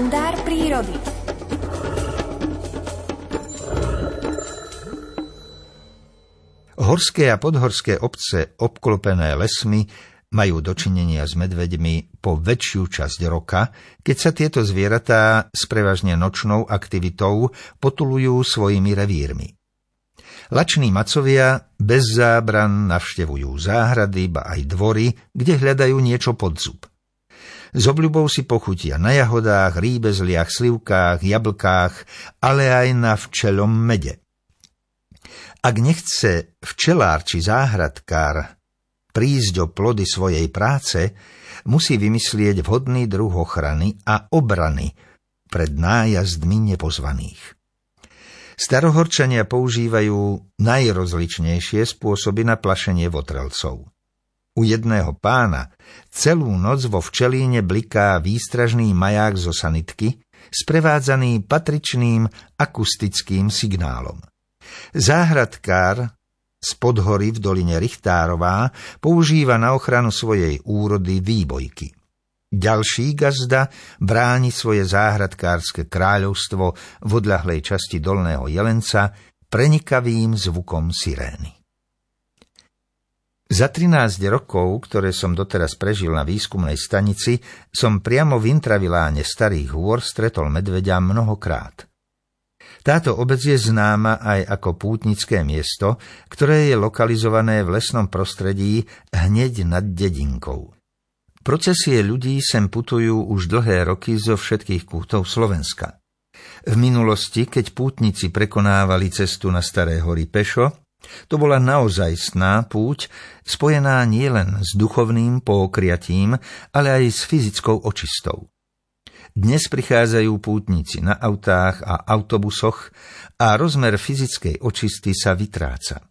kalendár prírody. Horské a podhorské obce obklopené lesmi majú dočinenia s medveďmi po väčšiu časť roka, keď sa tieto zvieratá s prevažne nočnou aktivitou potulujú svojimi revírmi. Lační macovia bez zábran navštevujú záhrady, ba aj dvory, kde hľadajú niečo pod zub. S obľubou si pochutia na jahodách, rýbezliach, slivkách, jablkách, ale aj na včelom mede. Ak nechce včelár či záhradkár prísť o plody svojej práce, musí vymyslieť vhodný druh ochrany a obrany pred nájazdmi nepozvaných. Starohorčania používajú najrozličnejšie spôsoby na plašenie votrelcov. U jedného pána celú noc vo včelíne bliká výstražný maják zo sanitky, sprevádzaný patričným akustickým signálom. Záhradkár z podhory v doline Richtárová používa na ochranu svojej úrody výbojky. Ďalší gazda bráni svoje záhradkárske kráľovstvo v odľahlej časti Dolného Jelenca prenikavým zvukom sirény. Za 13 rokov, ktoré som doteraz prežil na výskumnej stanici, som priamo v intraviláne Starých hôr stretol medveďa mnohokrát. Táto obec je známa aj ako pútnické miesto, ktoré je lokalizované v lesnom prostredí hneď nad dedinkou. Procesie ľudí sem putujú už dlhé roky zo všetkých kútov Slovenska. V minulosti, keď pútnici prekonávali cestu na Staré hory pešo, to bola naozajstná púť, spojená nielen s duchovným pookriatím, ale aj s fyzickou očistou. Dnes prichádzajú pútnici na autách a autobusoch a rozmer fyzickej očisty sa vytráca.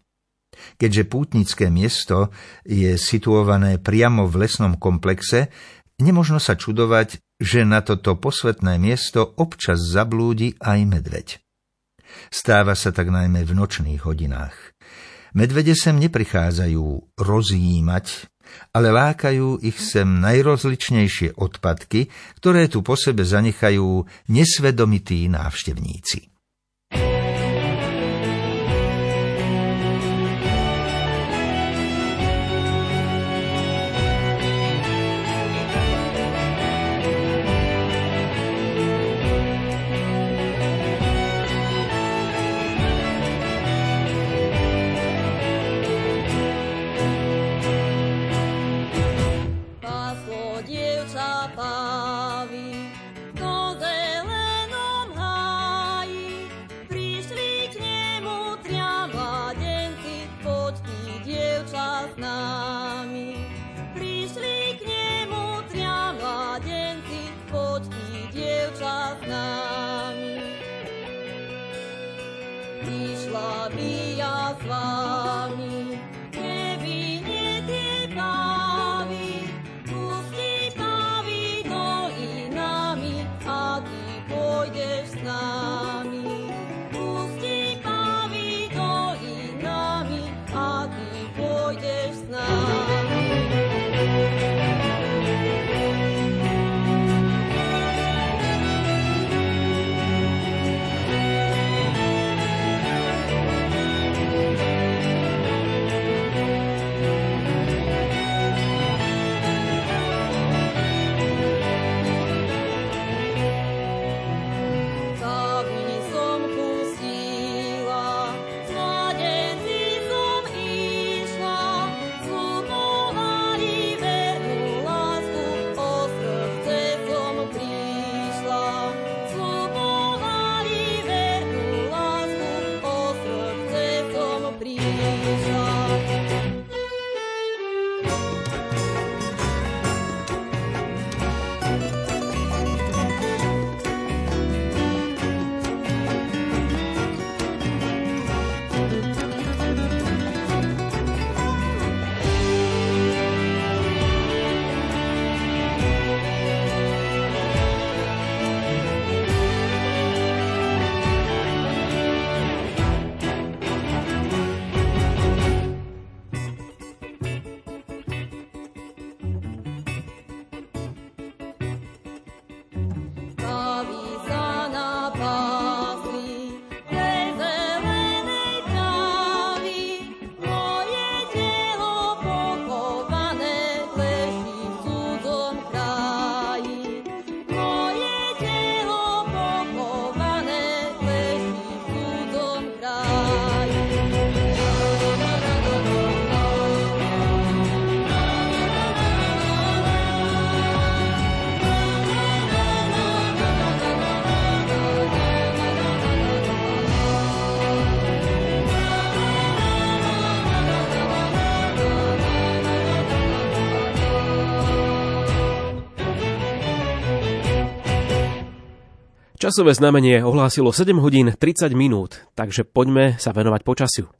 Keďže pútnické miesto je situované priamo v lesnom komplexe, nemožno sa čudovať, že na toto posvetné miesto občas zablúdi aj medveď. Stáva sa tak najmä v nočných hodinách. Medvede sem neprichádzajú rozjímať, ale lákajú ich sem najrozličnejšie odpadky, ktoré tu po sebe zanechajú nesvedomití návštevníci. be your swan. Časové znamenie ohlásilo 7 hodín 30 minút, takže poďme sa venovať počasiu.